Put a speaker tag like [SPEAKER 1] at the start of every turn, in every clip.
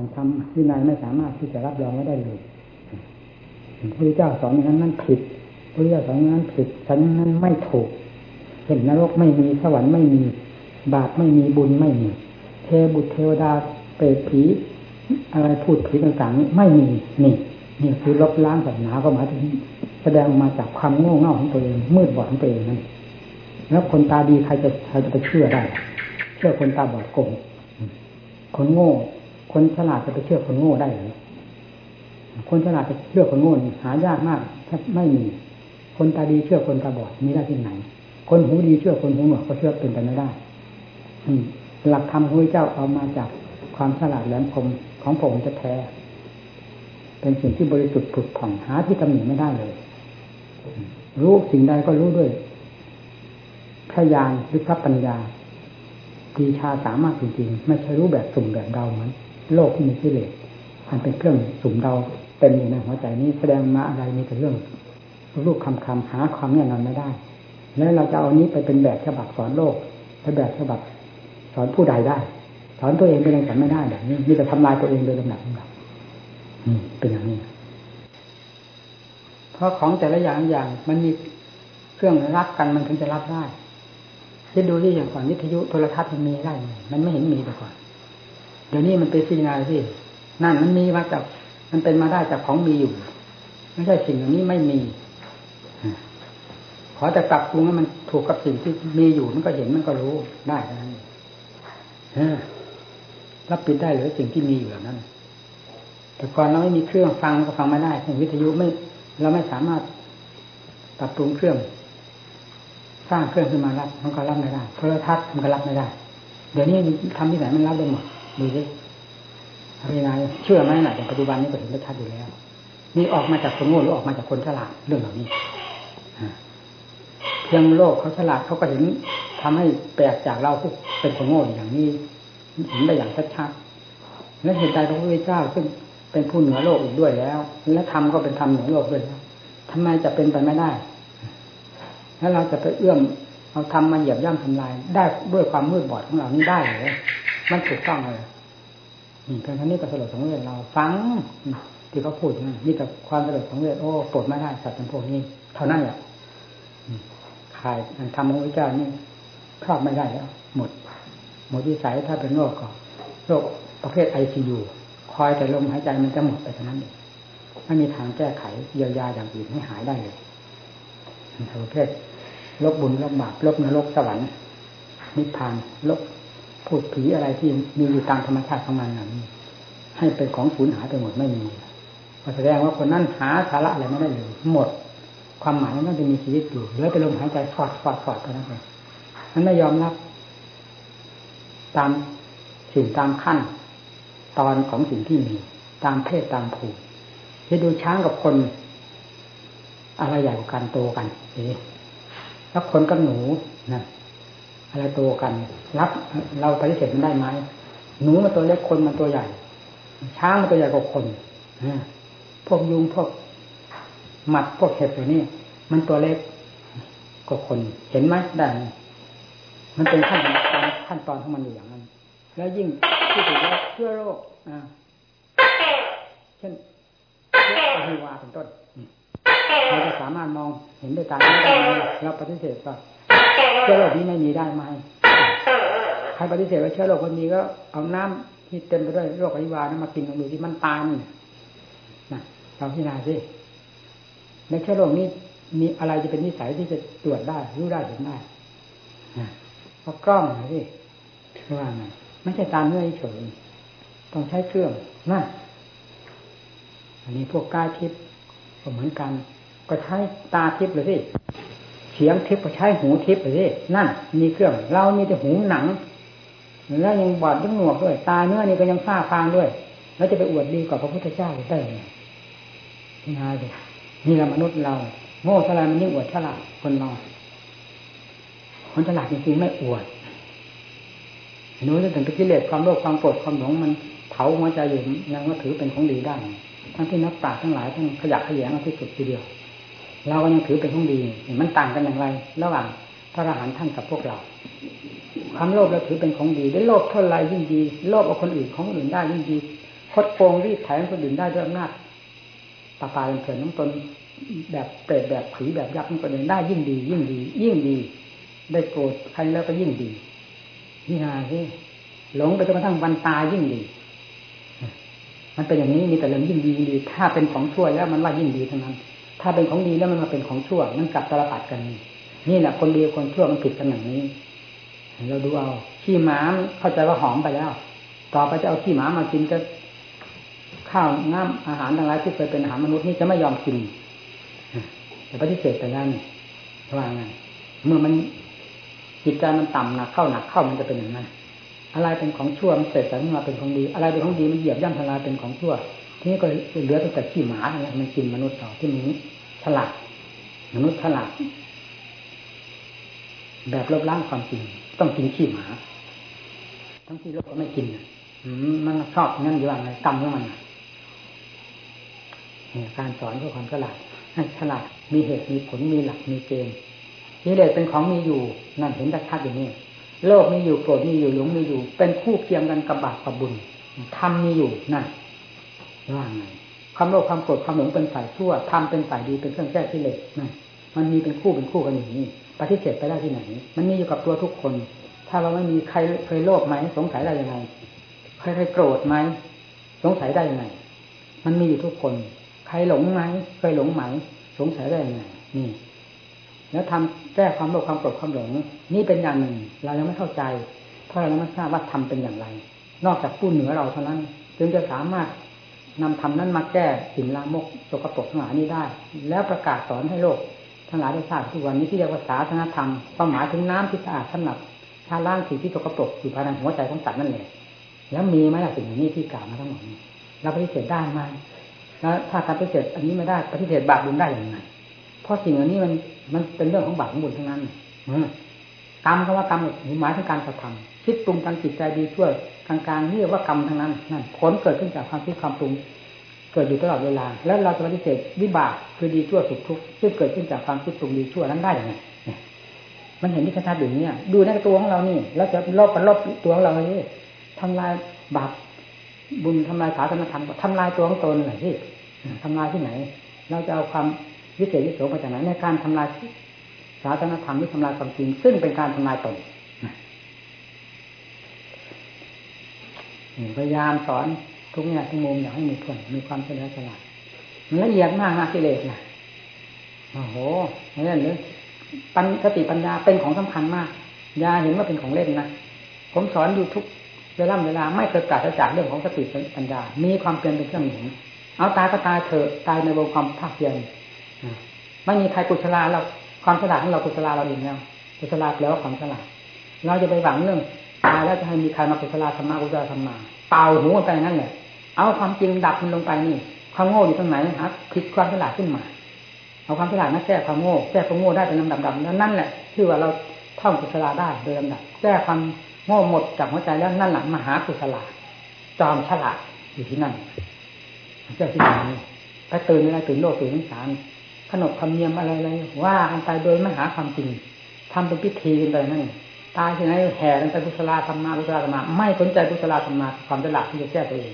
[SPEAKER 1] ของธรรมวินัยไม่สามารถที่จะรับรองไม่ได้เลยพระพุทธเจ้าสอนอย่างนั้นนั่นผิดพระพุทธเจ้าสอนอย่างนั้นผิดฉันนั้นไม่ถูกเห็นนรกไม่มีสวรรค์ไม่มี บาปไม่มีบุญไม่มี เทบุตรเทวดาเปรตผีอะไรพูดผีต่างๆ ไม่มีนี่นี่คือลบล้างศาสนาก็หมายถึงแสดงมาจากความโง่เง่าของตัวเองมืดบอดของตัวเองนั่นแล้วคนตาดีใครจะใครจะไปเชื่อได้ เชื่อคนตาบอดโกงคนโง่ คนฉลาดจะไปเชื่อคนโง่ได้หรือคนฉลาดจะเชื่อคนโง่หายากมากถ้าไม่มี คนตาดีเชื่อคนตาบอดมีได้ที่ไหน คนหูดีเชื่อคนหูหนวกก็เชื่อเป็นไปไม่ได้หลักธรรมพระเจ้าเอามาจากความฉลาดแหลมคมของผมจะแท้ เป็นสิ่งที่บริสุทธิ์ผุดผ่องหาที่ตำหนิไม่ได้เลย รู้สิ่งใดก็รู้ด้วยพระญาณหรือพระปัญญาปีชาสามารถจริงๆไม่ใช่รู้แบบสุ่มแบบเดาเหมือน โลกที่มีกิเลสอันเป็นเครื่องสุ่มเดาเต็มอยู่ในหัวใจนี้แสดงมาอะไรมีแต่เรื่องรูปคำคำหาความแน่นอนไม่ได้ แล้วเราจะเอานี้ไปเป็นแบบฉบับสอนโลกและแบบฉบับสอนผู้ใดได้ สอนตัวเองเป็นยังสอนไม่ได้แบบนี้มีแต่ทำลายตัวเองโดยลำดับลำดับเป็นอย่างนี้ เพราะของแต่ละอย่างอย่าง มันมีเครื่องรับกันมันถึงจะรับได้คิดดูที่อย่างก่อนวิทยุโทรทัศน์มันมีได้ มันไม่เห็นมีแต่ก่อน เดี๋ยวนี้มันเป็นสิ่งอะไรที่นั่นมันมีมาจากมันเป็นมาได้จากของมีอยู่ ไม่ใช่สิ่งเหล่างนี้ไม่มีขอแต่ปรับปรุงให้มันถูกกับสิ่งที่มีอยู่มันก็เห็นมันก็รู้ได้เท่านั้นรับปิดได้หรือสิ่งที่มีอยู่นั้น แต่ก่อนเราไม่มีเครื่องฟังก็ฟังไม่ได้วิทยุไม่ เราไม่สามารถปรับปรุงเครื่อง สร้างเครื่องขึ้นมารับมันก็รับไม่ได้โทรทัศน์มันก็รับไม่ได้ เดี๋ยวนี้ทำที่ไหนมันรับได้หมด ดูสิอะไรนาเชื่อไหมหน่อยแต่ปัจจุบันนี้ก็เห็นได้ชัดอยู่แล้ว นี่ออกมาจากคนโง่หรือออกมาจากคนฉลาดเรื่องเหล่านี้เพียงโลกเขาฉลาดเขาก็เห็นทำให้แปลกจากเราผู้เป็นคนโง่อย่างนี้เห็นได้อย่างชัดๆและเหตุใดพระพุทธเจ้าซึ่งเป็นผู้เหนือโลกอีกด้วยแล้ว และธรรมก็เป็นธรรมเหนือโลกด้วยแล้วทำไมจะเป็นไปไม่ได้ แล้วเราจะไปเอื้อมเอาทำมาเหยียบย่ำทำลาย ได้ด้วยความมืดบอดของเรานี่ได้หรือ มันถูกต้องเลยเพียงท่านี้ก็สลดสังเวชเราฟังที่เขาพูดนะนี่แต่ความสลดสังเวชโอ้ปวดไม่ได้สัตว์เป็นพวกนี้ เท่านั้นแหละขายทำของพระเจ้านี่ครอบไม่ได้แล้ว หมด หมดวิสัยถ้าเป็นโรคก็โรคประเภทไอซียูคอยแต่ลมหายใจมันจะหมดไปเท่านั้นเองไม่มีทางแก้ไขเยียวยาอย่างอื่นให้หายได้เลยประเภทลบบุญลบบาปลบนรกสวรรค์นิพพานลบ พูดผีอะไรที่มีอยู่ตามธรรมชาติของมันนั้นให้เป็นของสูญหายไปหมดไม่มีแสดงว่าคนนั้นหาสาระอะไรไม่ได้เลยหมด ความหมายนั้นจะมีชีวิตอยู่เหลือแต่ลมหายใจฟอดฟอดฟอดเท่านั้นเองนั้นไม่ยอมรับตามสิ่งตามขั้น ตอนของสิ่งที่มีตามเพศตามภูมิจะดูช้างกับคน อะไรใหญ่กว่ากันโตกันนี่แล้วคนกับหนูนะ อะไรโตกัน รับเราปฏิเสธมันได้ไหมหนูมันตัวเล็กคนมันตัวใหญ่ ช้างมันตัวใหญ่กว่าคนพวกยุงพวกหมัดพวกเห็บตัวนี้มันตัวเล็กกว่าคน เห็นไหมได้ มันเป็นขั้นตอนขั้นตอนของมันอยู่อย่างนั้น แล้วยิ่งที่ถือว่าเชื้อโรคอ่าเช่นเชื้ออฮิวาเป็นต้นเราจะสามารถมองเห็นด้วยตาเราปฏิเสธว่า เชื้อโรคนี้ไม่มีได้ไหมใครปฏิเสธว่าเชื้อโรคมันมีก็เอาน้ำที่เต็มไปด้วยโรคอหิวานะมากินลองดูที่มันตายนี่นะเราพิจารณาสิในเชื้อโรคนี้มีอะไรจะเป็นนิสัยที่จะตรวจได้รู้ได้เห็นได้เพราะกล้องนะสิว่าไงไม่ใช่ตามเนื้อเฉยต้องใช้เครื่องนั่นอันนี้พวกกายทิพย์ก็เหมือนกัน ก็ใช้ตาทิพย์เลยสิเสียงทิพย์ก็ใช้หูทิพย์เลยสินั่น มีเครื่อง เรามีแต่หูหนัง แล้วยังบอดยังหนวกด้วย ตาเนื้อนี่ก็ยังฝ้าฟางด้วย แล้วจะไปอวดดีกว่าพระพุทธเจ้าได้ไงนี่นาเลยนี่เรามนุษย์เรา โง่ฉลาดมันยิ่งอวดฉลาดคนเราคนฉลาดจริงๆไม่อวดหนูจะถึงกิเลสความโลภความโกรธความหลงมันเผาหัวใจอยู่ยังว่าถือเป็นของดีได้ ทั้งที่นักปราชญ์ทั้งหลายทั้งขยะขยงที่สุดทีเดียว เราก็ยังถือเป็นของดีมันต่างกันอย่างไร ระหว่างพระอรหันต์ท่านกับพวกเรา ความโลภเราถือเป็นของดีได้โลภเท่าไรยิ่งดี โลภเอาคนอื่นของคนอื่นได้ยิ่งดีคดโกงรีดไถคนอื่นได้ด้วยอำนาจตาปาเป็นเถินน้ำตนแบบเปรตแบบผีแบบยักษ์คนอื่นได้ยิ่งดี ยิ่งดี ยิ่งดี ได้โกรธใครแล้วก็ยิ่งดีนี่นาที่หลงไปจนกระทั่งวันตายยิ่งดี มันเป็นอย่างนี้มีแต่เรื่องยิ่งดียิ่งดี ถ้าเป็นของชั่วแล้วมันว่ายิ่งดีทั้งนั้น ถ้าเป็นของดีแล้วมันมาเป็นของชั่ว มันกลับตลปัดกัน นี่แหละคนดีคนชั่วมันผิดกันอย่างนี้เราดูเอาขี้หมาเข้าใจว่าหอมไปแล้ว ต่อไปจะเอาขี้หมามากินก็ข้าวน้ำอาหารทั้งหลายที่เคยเป็นอาหารมนุษย์นี่จะไม่ยอมกินแต่ปฏิเสธไปแล้วนี่ว่าไงเมื่อมันจิตใจมันต่ำหนักเข้าหนักเข้ามันจะเป็นอย่างนั้นอะไรเป็นของชั่วมันเสร็จแต่มาเป็นของดี อะไรเป็นของดีมันเหยียบย่ำทลายเป็นของชั่ว ทีนี้ก็เหลือตั้งแต่ขี้หมาอะไรมันกินมนุษย์ต่อที่มันฉลาดมนุษย์ฉลาดแบบลบล้างความจริง ต้องกินขี้หมา ทั้งที่ลบก็ไม่กินมันชอบนั่นอยู่อะไรกรรมของมันการสอนเพื่อความฉลาดให้ฉลาดมีเหตุมีผลมีหลักมีเกณฑ์นี่เลยเป็นของมีอยู่นั่นเห็นชัดอย่างนี้โลกมีอยู่โกรธมีอยู่หลงมีอยู่ เป็นคู่เคียงกันกับบาปกับบุญทำมีอยู่นั่น ว่าไงความโลภความโกรธความหลงเป็นฝ่ายชั่วทำเป็นฝ่ายดีเป็นเครื่องแก้ที่เลสนั่นมันมีเป็นคู่เป็นคู่กันอย่างนี้ปฏิเสธไปได้ที่ไหน มันมีอยู่กับตัวทุกคน ถ้าเราไม่มีใครเคยโลภไหมสงสัยได้ยังไงใครเคยโกรธไหมสงสัยได้ยังไง มันมีอยู่ทุกคน ใครหลงไหมเคยหลงไหมสงสัยได้ยังไงนี่ แล้วทำแก้ความโลภความโกรธความหลง นี่เป็นอย่างหนึ่ง เรายังไม่เข้าใจ เพราะเราไม่ทราบว่าทำเป็นอย่างไร นอกจากผู้เหนือเราเท่านั้น จึงจะสามารถ นำธรรมนั้นมาแก้สิ่งลามกสกปรกทั้งหลายนี้ได้ แล้วประกาศสอนให้โลก ทั้งหลายได้ทราบทุกวันนี้ที่เรียกว่าศาสนธรรมความหมายถึงน้ำที่สะอาดสำหรับชาล้างสิ่งที่สกปรกอยู่ภายในหัวใจของสัตว์นั่นเองแล้วมีไหมล่ะสิ่งนี้ที่กล่าวมาทั้งหมดนี้เราปฏิเสธได้ไหมแล้วถ้าการปฏิเสธอันนี้ไม่ได้ปฏิเสธบาปบุญได้อย่างไรเพราะสิ่งอันนี้มันมันเป็นเรื่องของบาปของบุญทั้งนั้นกรรมก็ว่ากรรมหมายถึงการกระทำ คิดปรุงทางจิตใจดีช่วยกลางๆเรียกว่ากรรมทั้งนั้นนั่นผลเกิดขึ้นจากความคิดความปรุง เกิดอยู่ตลอดเวลา แล้วเราจะปฏิเสธวิบากคือดีชั่วสุขทุกข์ซึ่งเกิดขึ้นจากความคิดปรุงดีชั่วนั้นได้อย่างไรมันเห็นที่ชัดๆอย่างนี้ดูในตัวของเรานี่แล้วจะลบกันลบตัวของเราเลยทำลายบาปบุญทำลายศาสนธรรมทำลายตัวของตนหน่อยที่ทำลายที่ไหน เราจะเอาความวิเศษวิโสมาจากไหนในการทำลายศาสนธรรมที่ทำลายความจริง ซึ่งเป็นการทำลายตน พยายามสอนทุกแง่ทุกมุมอยากให้มีผลมีความเฉลียวฉลาดมันละเอียดมากนะกิเลสนะโอ้โหนี่นเลยปัญสติปัญญาเป็นของสำคัญมากยาเห็นว่าเป็นของเล่นนะผมสอนอยู่ทุกเวลาเวลาไม่เคยปราศจากเรื่องของสติปัญญา มีความเพียรเป็นเครื่องหนุนเอาตายก็ตายเถอะตายในวงความภาคเพียรไม่มีใครกุศลาเราความฉลาดของเรากุศลาเราเองแล้วกุศลาแปลว่าความฉลาดเราจะไปหวังเรื่อง ตายแล้วจะให้มีใครมากุศลาธรรมะกุศลธรรมะเป่าหูไปนั่นแหละเอาความจริงดับมันลงไปนี่ความโง่อยู่ตรงไหนครับคิดความฉลาดขึ้นมาเอาความฉลาดมาแก้ความโง่แก้ความโง่ได้เป็นลำดับๆนั่นแหละที่ว่าเราท่องกุศลาได้โดยลำดับแก้ความโง่หมดจากหัวใจแล้วนั่นแหละมหากุศลาจอมฉลาดอยู่ที่นั่นเจ้าที่ไหนไปตื่นอะไรตื่นโลกตื่นสารขนบธรรมเนียมอะไรอะไรว่ากันไปโดยไม่หาความจริงทำเป็นพิธีกันไปนั่น ตายที่ไหนแห่กันไปกุศลาธรรมะกุศลธรรมะไม่สนใจกุศลาธรรมะความฉลาดที่จะแก้ตัวเอง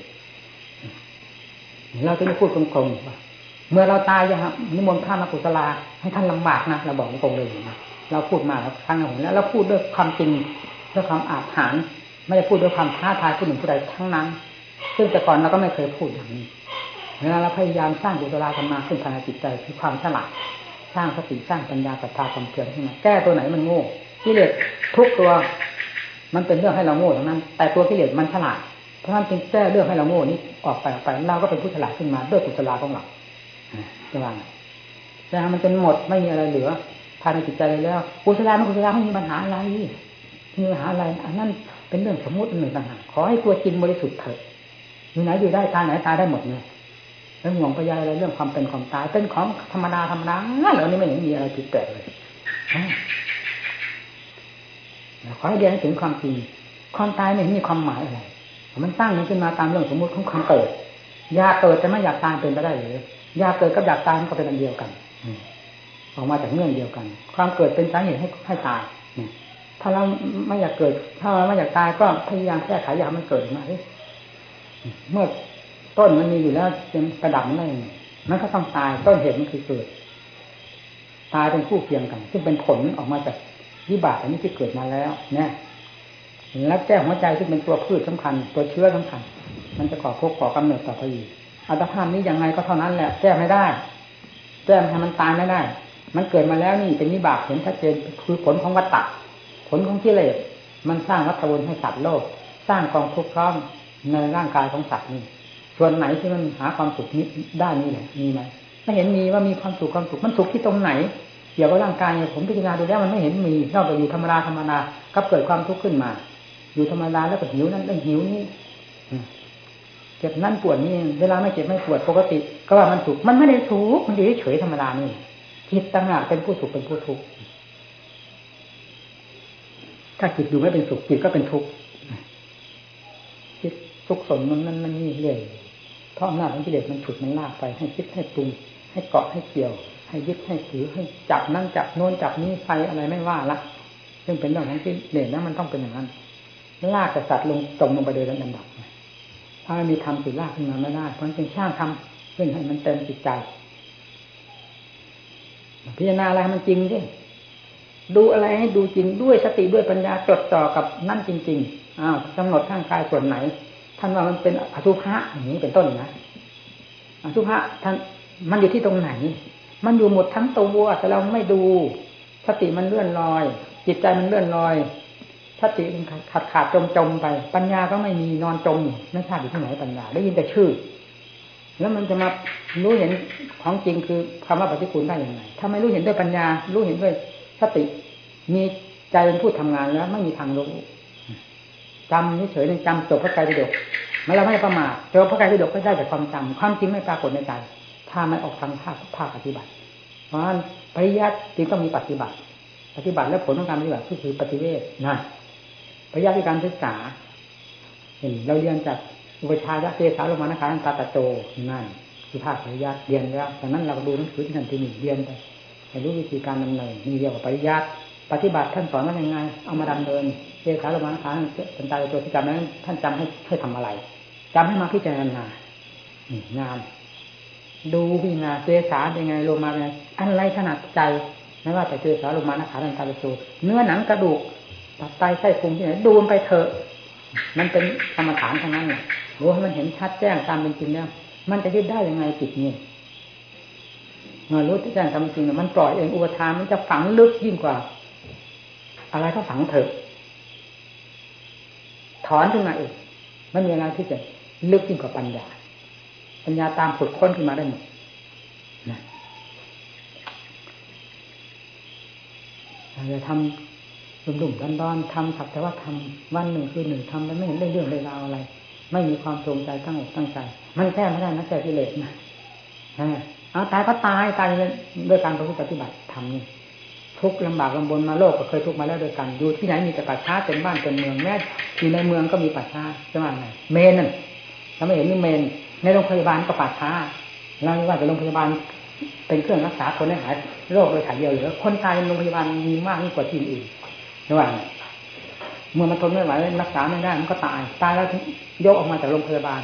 [SPEAKER 1] เราจะไม่พูดตรงๆว่าเมื่อเราตายจะนิมนต์พระมากุศลาให้ท่านลำบากนะเราบอกตรงเลยนะเราพูดมาแล้วครั้งหนึ่งแล้วเราพูดด้วยความจริงด้วยความอาถรรพ์ไม่ได้พูดด้วยความท้าทายผู้หนึ่งผู้ใดทั้งนั้น ซึ่งแต่ก่อนเราก็ไม่เคยพูดอย่างนี้เวลาเราพยายามสร้างกุศลธรรมะขึ้นภายในจิตใจคือความฉลาดสร้างสติสร้างปัญญาศรัทธาความเพียรขึ้นมาแก้ตัวไหนมันโง่ กิเลสทุกตัว มันเป็นเรื่องให้เราโง่ทั้งนั้น แต่ตัวกิเลสมันฉลาด เพราะนั้นจึงแก้เรื่องให้เราโง่นี้ออกไปออกไปเราก็เป็นผู้ฉลาดขึ้นมาด้วยกุศลาของเราจะว่าแต่มันจนหมดไม่มีอะไรเหลือภายในจิตใจเลยแล้วกุศลไม่กุศลาไม่มีปัญหาอะไรมีปัญหาอะไร อันนั้นเป็นเรื่องสมมติหนึ่งต่างหากขอให้ตัวจริงบริสุทธิ์เถิดอยู่ไหนอยู่ได้ตายไหนตายได้หมดเนี่ยแล้วห่วงพยายอะไรเรื่องความเป็นความตายเป็นของธรรมดาธรรมดาเหล่านี้ไม่เห็นมีอะไรผิดแปลกเลย ขอให้เรียนถึงความจริงความตายไม่มีความหมายอะไรมันตั้งมันขึ้นมาตามเรื่องสมมติของความเกิดอยากเกิดแต่ไม่อยากตายเป็นไปได้หรืออยากเกิดกับอยากตายมันก็เป็นอันเดียวกันออกมาจากเงื่อนเดียวกัน ความเกิดเป็นสาเหตุให้ให้ตายถ้าเราไม่อยากเกิด ถ้าเราไม่อยากตายก็พยายามแก้ไขอยากมันเกิดมาเมื่อต้นมันมีอยู่แล้วเป็นกระดับไม่ได้มันก็ต้องตายต้นเหตุมันคือเกิด ตายเป็นคู่เคียงกัน ซึ่งเป็นผลออกมาจาก วิบากอันนี้ที่เกิดมาแล้วเนี่ยแล้วแก้หัวใจซึ่งเป็นตัวพืชสำคัญ ตัวเชื้อสำคัญ มันจะก่อพกก่อกำเนิดต่อไปอีกอัตภาพนี้ยังไงก็เท่านั้นแหละ แก้ไม่ได้ แก้ให้มันตายไม่ได้ มันเกิดมาแล้วนี่เป็นวิบากเห็นชัดเจนคือผลของวัตตะผลของกิเลสมันสร้างวัฏวนให้สัตว์โลก สร้างกองทุกข์พร้อมในร่างกายของสัตว์นี่ส่วนไหนที่มันหาความสุขนี้ได้นี่แหละมีไหมไม่เห็นมีว่ามีความสุขความสุขมันสุขที่ตรงไหน เกี่ยวกับร่างกายผมพิจารณาดูแล้วมันไม่เห็นมีนอกจากอยู่ธรรมดาธรรมดาก็เกิดความทุกข์ขึ้นมา อยู่ธรรมดาแล้วก็หิวนั่นแล้วหิวนี่เจ็บนั่นปวดนี่เวลาไม่เจ็บไม่ปวดปกติ ก็ว่ามันสุขมันไม่ได้ทุกข์มันอยู่เฉยธรรมดานี่จิตต่างหากเป็นผู้สุขเป็นผู้ทุกข์ถ้าจิตอยู่ไม่เป็นสุขจิตก็เป็นทุกข์จิตทุกสนมันมันมันนี่เรื่อยเพราะอำนาจของกิเลสมันฉุดมันลากไปให้คิดให้ปรุงให้เกาะให้เกี่ยว ให้ยึดให้ถือให้จับนั่งจับโน้นจับนี้ไฟอะไรไม่ว่าละซึ่งเป็นเรื่องของกิเลสนะมันต้องเป็นอย่างนั้นลากกษัตริย์ลงตรงลงไปโดยลำดับถ้าไม่มีธรรมสิลากขึ้นมาไม่ได้ เพราะจึงสร้างธรรมเพื่อให้มันเต็มจิตใจ พิจารณาอะไรมันจริงสิดูอะไรให้ดูจริงด้วยสติด้วยปัญญาจดจ่อกับนั่นจริง ๆอ้าวกำหนดข้างกายส่วนไหน ท่านว่ามันเป็นอสุภะอย่างนี้เป็นต้นนะอสุภะท่านมันอยู่ที่ตรงไหน มันอยู่หมดทั้งตัวแต่เราไม่ดูสติมันเลื่อนลอย จิตใจมันเลื่อนลอยสติมันขาดขาดจมจมไป ปัญญาก็ไม่มีนอนจมไม่ทราบอยู่ที่ไหนปัญญา ได้ยินแต่ชื่อ แล้วมันจะมารู้เห็นของจริงคือคำว่าปฏิกูลได้อย่างไรถ้าไม่รู้เห็นด้วยปัญญา รู้เห็นด้วยสติ มีใจเป็นผู้ทำงานแล้วไม่มีทางรู้จำเฉยๆจำจบพระไตรปิฎกไม่เราไม่ประมาทจบพระไตรปิฎกก็ได้แต่ความจำความจริงไม่ปรากฏในใจ ถ้าไม่ออกทางภาคภาคปฏิบัติ เพราะฉะนั้นปริยัติจึงต้องมีปฏิบัติ ปฏิบัติแล้วผลของการปฏิบัติก็คือปฏิเวทนะปริยัติการศึกษาเห็นเราเรียนจากอุปชายะเทสาลมานะคาตาตะโจนั่นคือภาคปริยัติเรียนแล้วจากนั้นเราดูหนังสือที่นั่นที่นี่เรียนไปรู้วิธีการดำเนินนี่เรียกว่าปริยัติปฏิบัติท่านสอนว่ายังไง เอามาดำเนินเจขาลมานะคะเป็นใจตัวที่จำนั้นท่านจำให้ให้ทำอะไรจำให้มาพิจารณางาน ดูพิจารณาเจสาเป็นไงโลมาเป็นไงอะไรถนัดใจไม่ว่าแต่เจสาโลมานะคะทันตาลสูเนื้อหนังกระดูกตับไตไส้พุงที่ไหนดูมันไปเถอะ มันเป็นกรรมฐานทั้งนั้นแหละรู้ให้มันเห็นชัดแจ้งตามเป็นจริงแล้วมันจะยึดได้ยังไงจิตนี่เมื่อรู้ที่แจ้งตามเป็นจริงมันปล่อยเองอุปทานมันจะฝังลึกยิ่งกว่า อะไรก็ฝังเถอะ ถอนขึ้นมาเองมันมีอะไรที่จะลึกยิ่งกว่าปัญญา ปัญญาตามฝึกค้นขึ้นมาได้หมดนะเราจะทำดุ่มๆดอนๆทำสักแต่ว่าทำวันหนึ่งคือหนึ่งทำแล้วไม่เห็นเรื่องเรื่องราวอะไร ไม่มีความตรงใจตั้งอกตั้งใจ มันแค่ไม่ได้นะแก่กิเลสนะเอาตายก็ตายตายด้วยการประพฤติปฏิบัติทำนี่ทุกข์ลำบากลำบนมาโลกก็เคยทุกมาแล้วด้วยกันอยู่ที่ไหนมีแต่ป่าช้าเป็นบ้านเป็นเมืองแม้อยู่ในเมืองก็มีป่าช้าจะว่าไงเมนนั่นเราไม่เห็นนี่เมน ในโรงพยาบาลก็ป่าช้าเราว่าแต่โรงพยาบาลเป็นเครื่องรักษาคนให้หายโรคโดยถ่ายเดียวหรือคนตายในโรงพยาบาลมีมากยิ่งกว่าที่อื่นจะว่างเมื่อมันทนไม่ไหวรักษาไม่ได้มันก็ตายตายแล้วยกออกมาจากโรงพยาบาล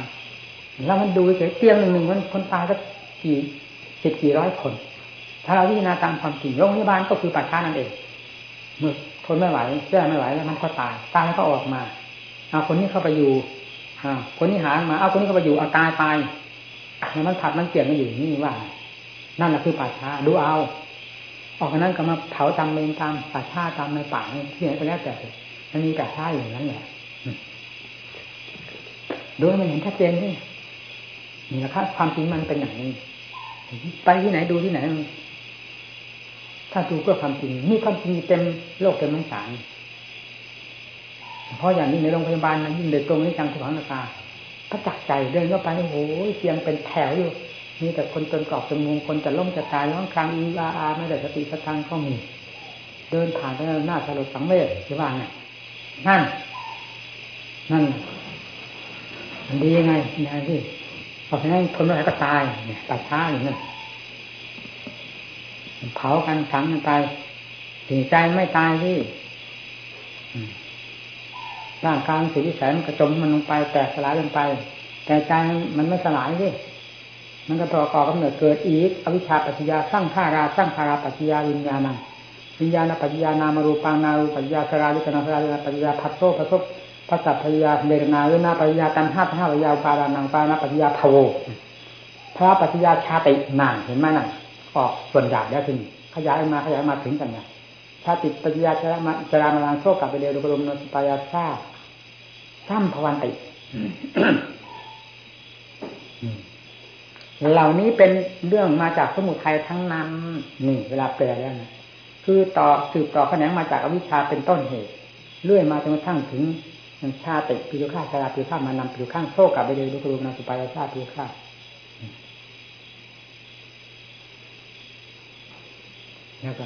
[SPEAKER 1] แล้วมันดูเฉยเตียงหนึ่งหนึ่งคนตายก็กี่สิบกี่ร้อยคน ถ้าเราพิจารณาตามความจริงโรงพยาบาลก็คือป่าช้านั่นเองเมื่อทนไม่ไหวแก้ไม่ไหวแล้วมันก็ตายตายแล้วก็ออกมาเอาคนนี้เข้าไปอยู่ คนนี้หามา เอาคนนี้เข้าไปอยู่อาตายตายแล้วมันผัดมันเปลี่ยนกันอยู่นี่ว่า นั่นแหละคือป่าช้า ดูเอา ออกจากนั้นก็มาเผาตามเมนตามป่าช้าตามในป่าที่ไหนก็แล้วแต่มันมีป่าช้าอย่างนั้นแหละดูมันเห็นชัดเจนที่นี่แหละครับความจริงมันเป็นอย่างนี้ ไปที่ไหนดูที่ไหน ถ้าดูเพื่อความจริงนี่ความจริงเต็มโลกเต็มมังสาร เพราะอย่างนี้ในโรงพยาบาลนะยิ่งเด็ดตรงนี้จังทุขังตาก็จักใจเดินเข้าไปโอ้โหเสียงเป็นแถวอยู่มีแต่คนจนกรอบจมูกคนจะล้มจะตายร้องครางอีอาอาไม่ได้สติสตังก็มีเดินผ่านไปหน้าสลดสังเวชหรือว่าไงนั่น นั่นมันดียังไงนี่ที่พอแค่นั้นทนไม่ไหวก็ตายเนี่ยตัดช้าอย่างนั้นเผากันฝังกันไปสิ่ใจไม่ตายที่ ร่างกายสุดวิสัยมันกระจมมันลงไปแตกสลายลงไป แต่ใจมันไม่สลายสิมันก็ต่อก่อกำเนิดเกิดอีก อวิชชาปัจจยาสร้างขาราสร้างขาราปัจจยาวิญญาณังวิญญาณปัจจยานามารูปานารูปัจจยาสราลิกนาสราลิกนาปัจจยาพัทโซพัทโซภาษาปัจจยาเดรนาเวนาปัจจยาตันห้าห้าปัจจยาปารานังปานาปัจจยาภโวพระปัจจยาชาตินานเห็นไหมนั่นออกส่วนหยาบแล้วถึงขยายมาขยายมาถึงกันเนี่ยถ้าติปัจจยาจรามาจรามาลังโซกับไปเรียรุกรมนสปายาชา ซ้ำพวันติเหล่านี้เป็นเรื่องมาจากสมุทัยทั้งนั้นนี่เวลาแปลแล้วนะคือต่อสืบต่อแขนงมาจากอวิชชาเป็นต้นเหตุเรื่อยมาจนกระทั่งถึงชาติปิโยฆาชาลาปิโยฆามานำปิโยข้างโซกับไปเลยดุกรุนาสุปายาชาปิโยฆาแล้วก็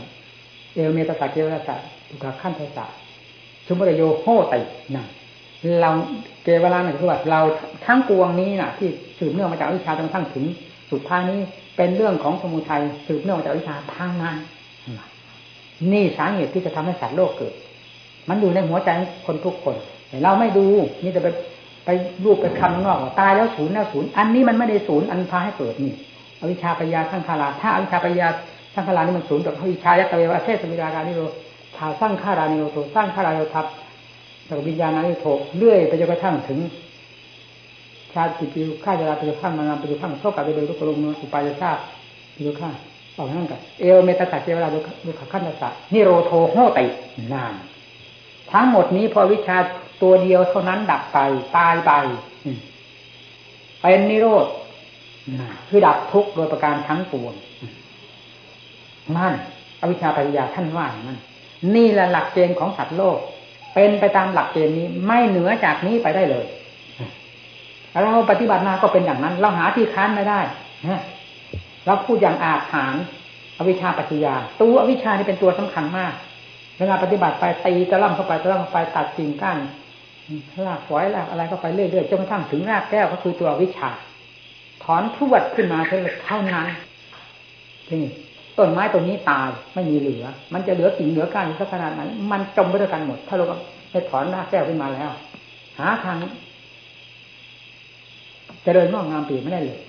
[SPEAKER 1] เอวเมตตาเกวรสัตตุกขั้นเทศะชุมรโยโหตินะ เราเกวราเนี่ยคือว่าเราทั้งปวงนี้น่ะ ที่สืบเนื่องมาจากวิชาจนทั้งถึงสุดท้ายนี้เป็นเรื่องของสมุทัยสืบเนื่องมาจากวิชาทางนั้นนี่สาเหตุที่จะทำให้สัตว์โลกเกิด มันอยู่ในหัวใจคนทุกคนแต่เราไม่ดูนี่จะไปไปรูปไปคำนอกตายแล้วศูนย์แล้วศูนย์อันนี้มันไม่ได้ศูนย์อันพาให้เกิดนี่อวิชชาปัญญาทั้งคาราถ้าอวิชชาปัญญาทั้งคารานี่มันศูนย์กับอวิชชายัตเววะเทศวิราการนิโรธาสร้างคารานิโรโทสร้างคาราโยทับ แล้ววิญญาณนิโทเรื่อยไปจนกระทั่งถึงชาติปิวข้าจะลาปิวข้ามานามปิวข้างโซกับไปโดยทุกลมอุปายชาติปิวข้าออกนั่นกันเอวเมตตาเจวราดูขขั้นตะนิโรโทโหตินาน ทั้งหมดนี้พอวิชาตัวเดียวเท่านั้นดับไปตายไปเป็นนิโรธคือดับทุกข์โดยประการทั้งปวงนั่นอวิชชาปัญญาท่านว่านั่นนี่แหละหลักเกณฑ์ของสัตว์โลก เป็นไปตามหลักเกณฑ์นี้ ไม่เหนือจากนี้ไปได้เลยเราปฏิบัติมาก็เป็นอย่างนั้น เราหาที่ค้านไม่ได้เราพูดอย่างอาจฐานอวิชชาปัจจยาตัวอวิชชานี่เป็นตัวสำคัญมาก เวลาปฏิบัติไปตีตะล่ำเข้าไปตะล่ำเข้าไปตัดกิ่งก้านลากฝอยลากอะไรเข้าไปเรื่อยๆจนกระทั่งถึงรากแก้วก็คือตัววิชา ถอนพรวดขึ้นมาเท่านั้นนี่ ต้นไม้ต้นนี้ตายไม่มีเหลือ มันจะเหลือกิ่งเหลือก้านสักขนาดไหนมันจมไปด้วยกันหมด ถ้าเราไปถอนรากแก้วขึ้นมาแล้ว หาทางจะเดินงอกงามปีไม่ได้เลย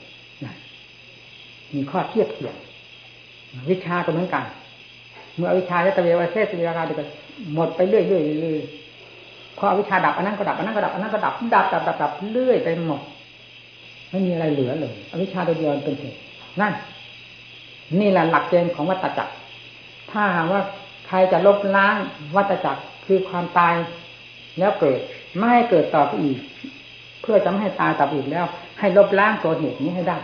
[SPEAKER 1] มีข้อเทียบเทียบวิชาก็เหมือนกัน เมื่อวิชาจะตะเววเทศวิราคาเดียวกันหมดไปเรื่อยเรื่อยเรื่อยพอวิชาดับอันนั้นก็ดับอันนั้นก็ดับอันนั้นก็ดับดับดับดับดับเรื่อยไปหมด ไม่มีอะไรเหลือเลยอวิชาโดยเดียวเป็นเหตุนั่น นี่แหละหลักเกณฑ์ของวัตจักร ถ้าหากว่าใครจะลบล้างวัตจักรคือความตายแล้วเกิดไม่ให้เกิดต่อไปอีก เพื่อจะไม่ให้ตายต่ออีกแล้ว ให้ลบล้างตัวเหตุนี้ให้ได้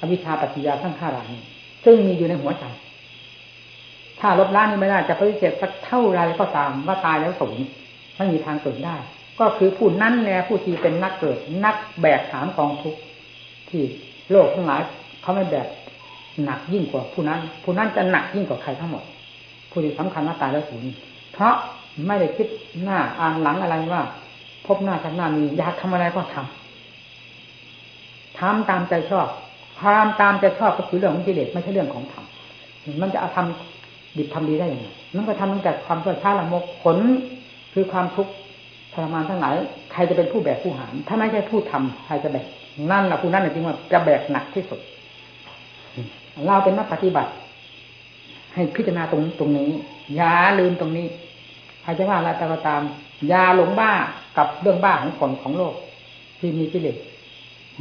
[SPEAKER 1] อวิชชาปัจจยาทั้งข้ารานี้ซึ่งมีอยู่ในหัวใจ ถ้าลบล้างนี้ไม่ได้จะปฏิเสธสักเท่าไรก็ตามว่าตายแล้วสูญไม่มีทางเกิดได้ ก็คือผู้นั้นแหละผู้ที่เป็นนักเกิด นักแบกถามกองทุกข์ที่โลกทั้งหลายเขาไม่แบก หนักยิ่งกว่าผู้นั้น ผู้นั้นจะหนักยิ่งกว่าใครทั้งหมด ผู้ที่สำคัญว่าตายแล้วสูญเพราะไม่ได้คิดหน้าอ่านหลังอะไรว่า พบหน้าชักหน้ามีอยากทำอะไรก็ทำทำตามใจชอบความตามใจชอบก็คือเรื่องของกิเลสไม่ใช่เรื่องของธรรมมันจะทำดิบทำดีได้ยังไงมันก็ทำตั้งแต่ความชั่วช้าละมกผลคือความทุกข์ทรมานทั้งหลายใครจะเป็นผู้แบกผู้หามถ้าไม่ใช่ผู้ทำใครจะแบกนั่นแหละผู้นั้นจริงว่าจะแบกหนักที่สุด เราเป็นนักปฏิบัติ ให้พิจารณาตรงตรงนี้อย่าลืมตรงนี้ใครจะว่าอะไรก็ตามอย่าหลงบ้ากับเรื่องบ้าของคนของโลก ที่มีกิเลส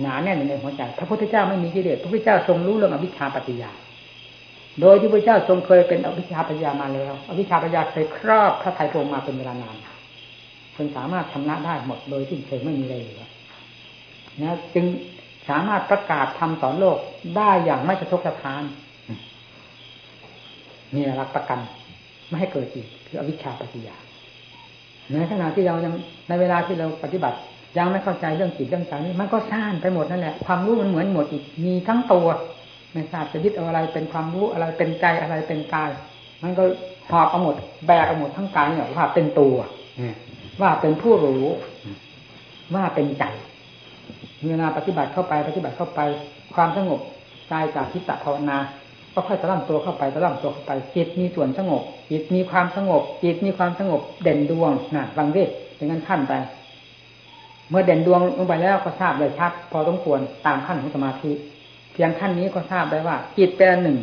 [SPEAKER 1] หนาแน่นในหัวใจ พระพุทธเจ้าไม่มีกิเลสพระพุทธเจ้าทรงรู้เรื่องอวิชชาปฏิยาโดยที่พระเจ้าทรงเคยเป็นอวิชชาปัญญามาแล้ว อวิชชาปัญญาเคยครอบพระไตรพงมาเป็นเวลานานจนสามารถชำระได้หมดโดยที่เคยไม่มีอะไรเหลือนะจึง สามารถประกาศทำสอนโลกได้อย่างไม่สะทกสะท้านนี่หลักประกัน ไม่ให้เกิดอีกคืออวิชชาปัญญาในขณะที่เรายังในเวลาที่เราปฏิบัติ ยังไม่เข้าใจเรื่องจิตเรื่องใจนี้มันก็ซ่านไปหมดนั่นแหละความรู้มันเหมือนหมดอีกมีทั้งตัวไม่ทราบจะยึดเอาอะไรเป็นความรู้อะไรเป็นใจอะไรเป็นกาย มันก็หอบเอาหมด แบกเอาหมดทั้งกายเนี่ยว่าเป็นตัวว่าเป็นผู้รู้ ว่าเป็นใจ เวลาปฏิบัติเข้าไปปฏิบัติเข้าไป ความสงบกายจากทิฏฐภาวนาก็ค่อยตะล่ำตัวเข้าไปตะล่ำตัวเข้าไปจิตมีส่วนสงบจิตมีความสงบจิตมีความสงบเด่นดวงน่ะบางเวทอย่างนั้นขั้นไป เมื่อเด่นดวงลงไปแล้วก็ทราบได้ชัดพอสมควรตามขั้นของสมาธิเพียงขั้นนี้ก็ทราบได้ว่า จิตเป็นอันหนึ่ง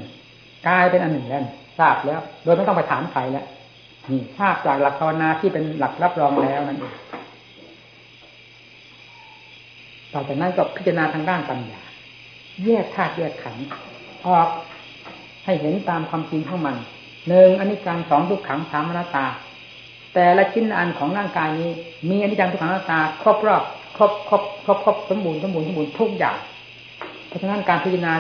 [SPEAKER 1] กายเป็นอันหนึ่งแล้วทราบแล้ว โดยไม่ต้องไปถามใครแล้วนี่ทราบจากหลักภาวนาที่เป็นหลักรับรองแล้วนั่นเอง ต่อจากนั้นก็พิจารณาทางด้านปัญญา แยกธาตุแยกขันธ์ออกให้เห็นตามความจริงของมันหนึ่งอนิจจังสองทุกขังสามอนัตตา แต่ละชิ้นอันของร่างกายนี้ มีอนิจจังทุกขังอนัตตา ครอบรอบครอบครอบครบครบสมบูรณ์สมบูรณ์สมบูรณ์ทุกอย่างเพราะฉะนั้นการพิจารณา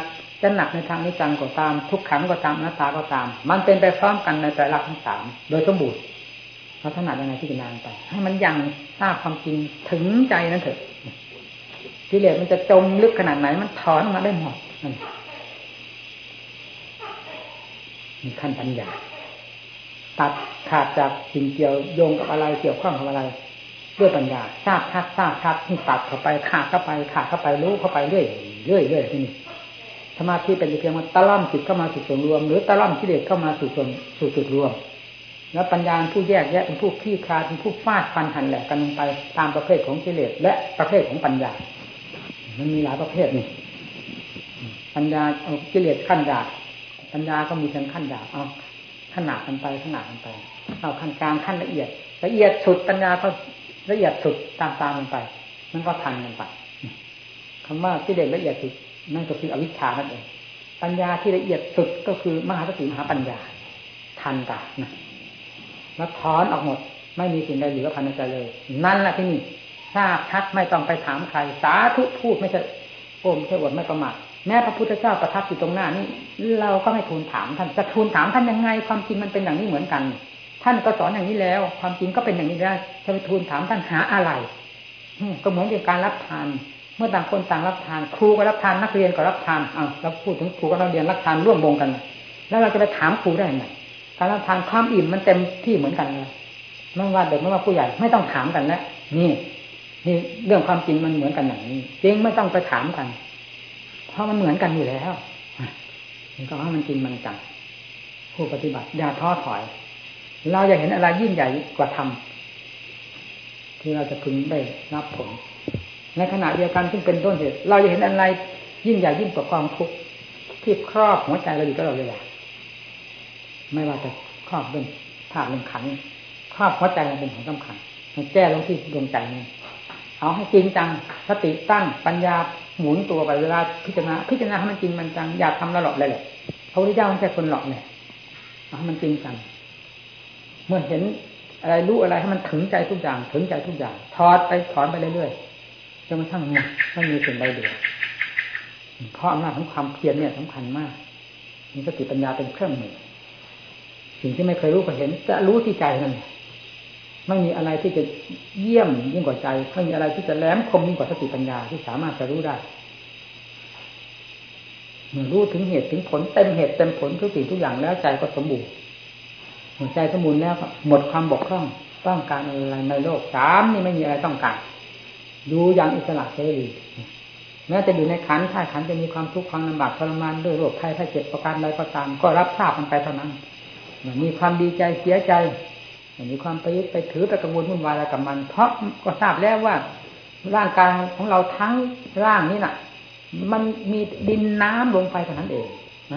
[SPEAKER 1] จะหนักในทางอนิจจังก็ตาม ทุกขังก็ตามอนัตตาก็ตาม มันเป็นไปพร้อมกันในแต่ละทั้งสามโดยสมบูรณ์เราถนัดยังไงพิจารณาไป ให้มันยังทราบความจริงถึงใจนั้นเถอะ กิเลสมันจะจมลึกขนาดไหน มันถอนมาได้หมดมีขั้นปัญญาตัดขาดจากสิ่งเกี่ยวโยงกับอะไรเกี่ยวข้องกับอะไร ด้วยปัญญาทราบชัดทราบชัดที่ตัดเข้าไปขาดเข้าไปขาดเข้าไปรู้เข้าไปเรื่อยเรื่อยเรื่อยที่นี่สมาธิเป็นเพียงว่าตะล่อมจิตเข้ามาสู่ส่วนรวม หรือตะล่อมกิเลสเข้ามาสู่ส่วนสู่จุดรวม แล้วปัญญาผู้แยกแยะเป็นผู้ขี้คลาเป็นผู้ฟาดฟันหันแหลกกันลงไปตามประเภทของกิเลสและประเภทของปัญญา มันมีหลายประเภทนี่ปัญญาเอากิเลสขั้นหยาบปัญญาก็มีเพียงขั้นหยาบเอาขนาดกันไปขนาดกันไปเอาขั้นกลางขั้นละเอียด ละเอียดสุดปัญญาก็ละเอียดสุดตามตามกันไป มันก็ทันกันไปคำว่ากิเลสละเอียดสุดนั่นก็คืออวิชชานั่นเองปัญญาที่ละเอียดสุดก็คือมหาสติมหาปัญญา ทันกันนะแล้วถอนออกหมด ไม่มีสิ่งใดเหลือภายในใจเลย นั่นแหละที่นี่ ทราบชัดไม่ต้องไปถามใคร สาธุพูดไม่ใช่โอมใช่อดไม่ประมาทแม้พระพุทธเจ้าประทับอยู่ตรงหน้านี่เราก็ไม่ทูลถามท่านจะทูลถามท่านยังไง ความจริงมันเป็นอย่างนี้เหมือนกัน ท่านก็สอนอย่างนี้แล้ว ความจริงก็เป็นอย่างนี้ได้จะไปทูลถามท่านหาอะไรก็เหมือนกับการรับทาน เมื่อต่างคนต่างรับทาน ครูก็รับทานนักเรียนก็รับทานอ้าวเราพูดถึงครูกับนักเรียนรับทานร่วมวงกัน แล้วเราจะไปถามครูได้ยังไงการรับทานความอิ่มมันเต็มที่เหมือนกันเลยไม่ว่าเด็กไม่ว่าผู้ใหญ่ไม่ต้องถามกันแล้วนี่ นี่เรื่องความจริงมันเหมือนกันอย่างนี้จริงไม่ต้องไปถามกัน เพราะมันเหมือนกันอยู่แล้วมันก็ว่ามันจริงมันจังผู้ปฏิบัติอย่าท้อถอย เราอยากเห็นอะไรยิ่งใหญ่กว่าธรรมที่เราจะพึงได้รับผล ในขณะเดียวกันซึ่งเป็นต้นเหตุ เราอยากเห็นอะไรยิ่งใหญ่ยิ่งกว่าความทุกข์ที่ครอบหัวใจเราอยู่ตลอดเวลาไม่ว่าจะครอบเรื่องธาตุเรื่องขันครอบหัวใจเราเป็นของสำคัญแก้ลงที่ดวงใจนี่ เอาให้จริงจังสติตั้งปัญญาหมุนตัวไปเวลาพิจารณาพิจารณาให้มันจริงมันจังอย่าทำละหลอกเลยแหละพระพุทธเจ้าไม่ใช่คนหลอกเนี่ยเอาให้มันจริงจังเมื่อเห็นอะไรรู้อะไรให้มันถึงใจทุกอย่าง ถึงใจทุกอย่างถอดไปถอนไปเรื่อยๆจนกระทั่งเนี่ยไม่มีสิ่งใดเดียวเพราะอำนาจของความเพียรเนี่ยสำคัญมากมีสติปัญญาเป็นเครื่องมือสิ่งที่ไม่เคยรู้ก็เห็น จะรู้ที่ใจนั่น ไม่มีอะไรที่จะเยี่ยมยิ่งกว่าใจไม่มีอะไรที่จะแหลมคมยิ่งกว่าสติปัญญาที่สามารถจะรู้ได้เมื่อรู้ถึงเหตุถึงผลเต็มเหตุเต็มผลทุกสิ่งทุกอย่างแล้วใจก็สมบูรณ์หัวใจสมบูรณ์แล้วหมดความบกพร่องต้องการอะไรในโลกสามนี่ไม่มีอะไรต้องการดูอย่างอิสระเสรีแม้จะอยู่ในขันถ้าขันจะมีความทุกข์ความลำบากทรมานด้วยโรคภัยไข้เจ็บประการใดก็ตาม ก็รับทราบมันไปเท่านั้นมีความดีใจเสียใจ มีความไปยึดไปถือไปกังวลวุ่นวายอะไรกับมัน เพราะก็ทราบแล้วว่า ร่างกายของเราทั้งร่างนี้น่ะ มันมีดินน้ำลงไปเท่านั้นเองอ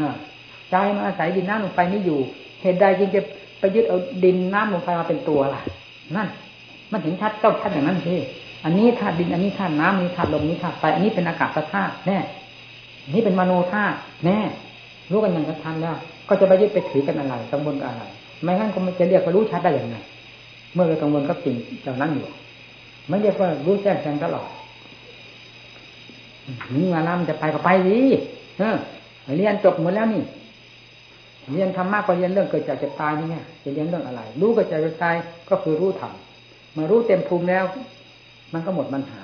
[SPEAKER 1] ใจมันอาศัยดินน้ำลงไปนี่อยู่ เหตุใดจึงจะไปยึดเอาดินน้ำลงไปมาเป็นตัวล่ะ นั่น มันเห็นชัดเจ้าชัดอย่างนั้นสิอันนี้ธาตุดิน อันนี้ธาตุน้ำนี้ธาตุลมนี้ธาตุไฟอันนี้เป็นอากาศธาตุแน่นี่เป็นมโนธาตุแน่ รู้กันอย่างชัดแล้ว ก็จะไปยึดไปถือกันอะไรกังวลกับอะไร ไม่งั้นก็มันจะเรียกว่ารู้ชัดได้อย่างไรเมื่อเรากังวลกับสิ่งเหล่านั้นอยู่ไม่เรียกว่ารู้แจ้งแทงตลอดนี่มาน้ำจะไปก็ไปดิเออเรียนจบหมดแล้วนี่เรียนทำมากกว่าเรียนเรื่องเกิดจากเจะตายนี่ไงจะเรียนเรื่องอะไร รู้เกิดจากจะตายก็คือรู้ธรรมมารู้เต็มภูมิแล้ว มันก็หมดปัญหา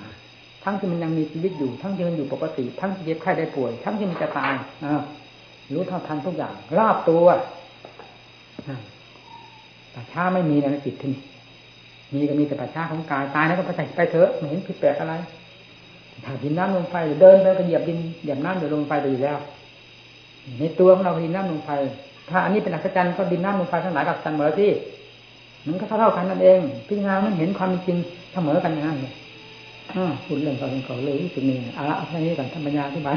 [SPEAKER 1] ทั้งที่มันยังมีชีวิตอยู่ ทั้งที่มันอยู่ปกติ ทั้งที่เจ็บไข้ได้ป่วย ทั้งที่มันจะตายอรู้เท่าทันทุกอย่าง รอบตัว ป่าช้าไม่มีในจิตที่นี่มีก็มีแต่ป่าช้าของกายตายแล้วก็ไปใส่ไปเถอะไม่เห็นผิดแปลกอะไรถ้าดินน้ำลงไฟเดินไปก็เหยียบดินเหยียบน้ำเดี๋ยวลงไฟไปอยู่แล้ว ในตัวของเราดินน้ำลงไฟถ้าอันนี้เป็นอัศจรรย์ก็ดินน้ำลงไฟทั้งหลายกับจันเหมือนที่มันก็เท่าเท่ากันนั่นเองพิจารณามันเห็นความจริงเสมอกันอย่านั้นเลยอ่าคุณเรื่องตอนก่อนเลยรู้สึกนี่เอาละเอาแค่นี้ก่อนธรรมยาที่บา